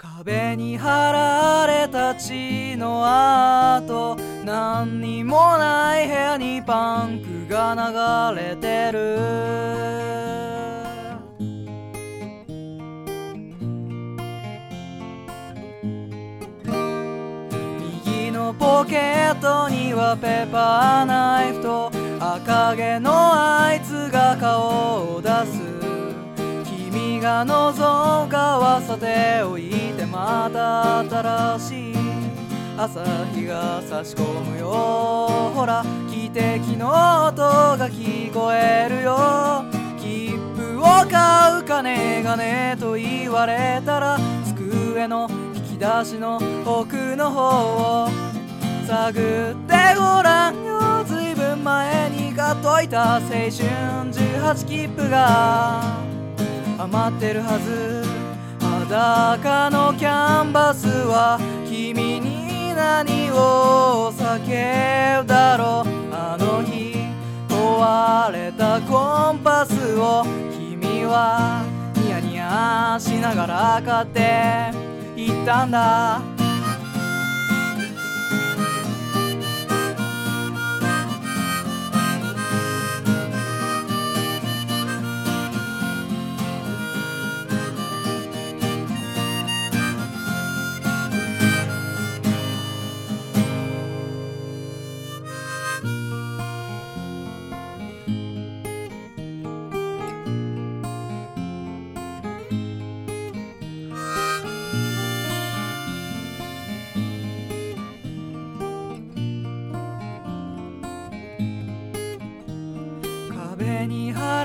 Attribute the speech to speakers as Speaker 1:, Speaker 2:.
Speaker 1: 壁に貼られた血の跡。何にもない部屋にパンクが流れてる。右のポケットにはペーパーナイフと赤毛のあいつが顔を出す。が望むかはさておいてまた新しい朝日が差し込むよ。ほら汽笛の音が聞こえるよ。切符を買う金がねと言われたら机の引き出しの奥の方を探ってごらんよ。ずいぶん前に買っといた青春18切符が。待ってるはず裸のキャンバスは君に何を叫ぶだろう。あの日壊れたコンパスを君はニヤニヤしながら買っていったんだ。に貼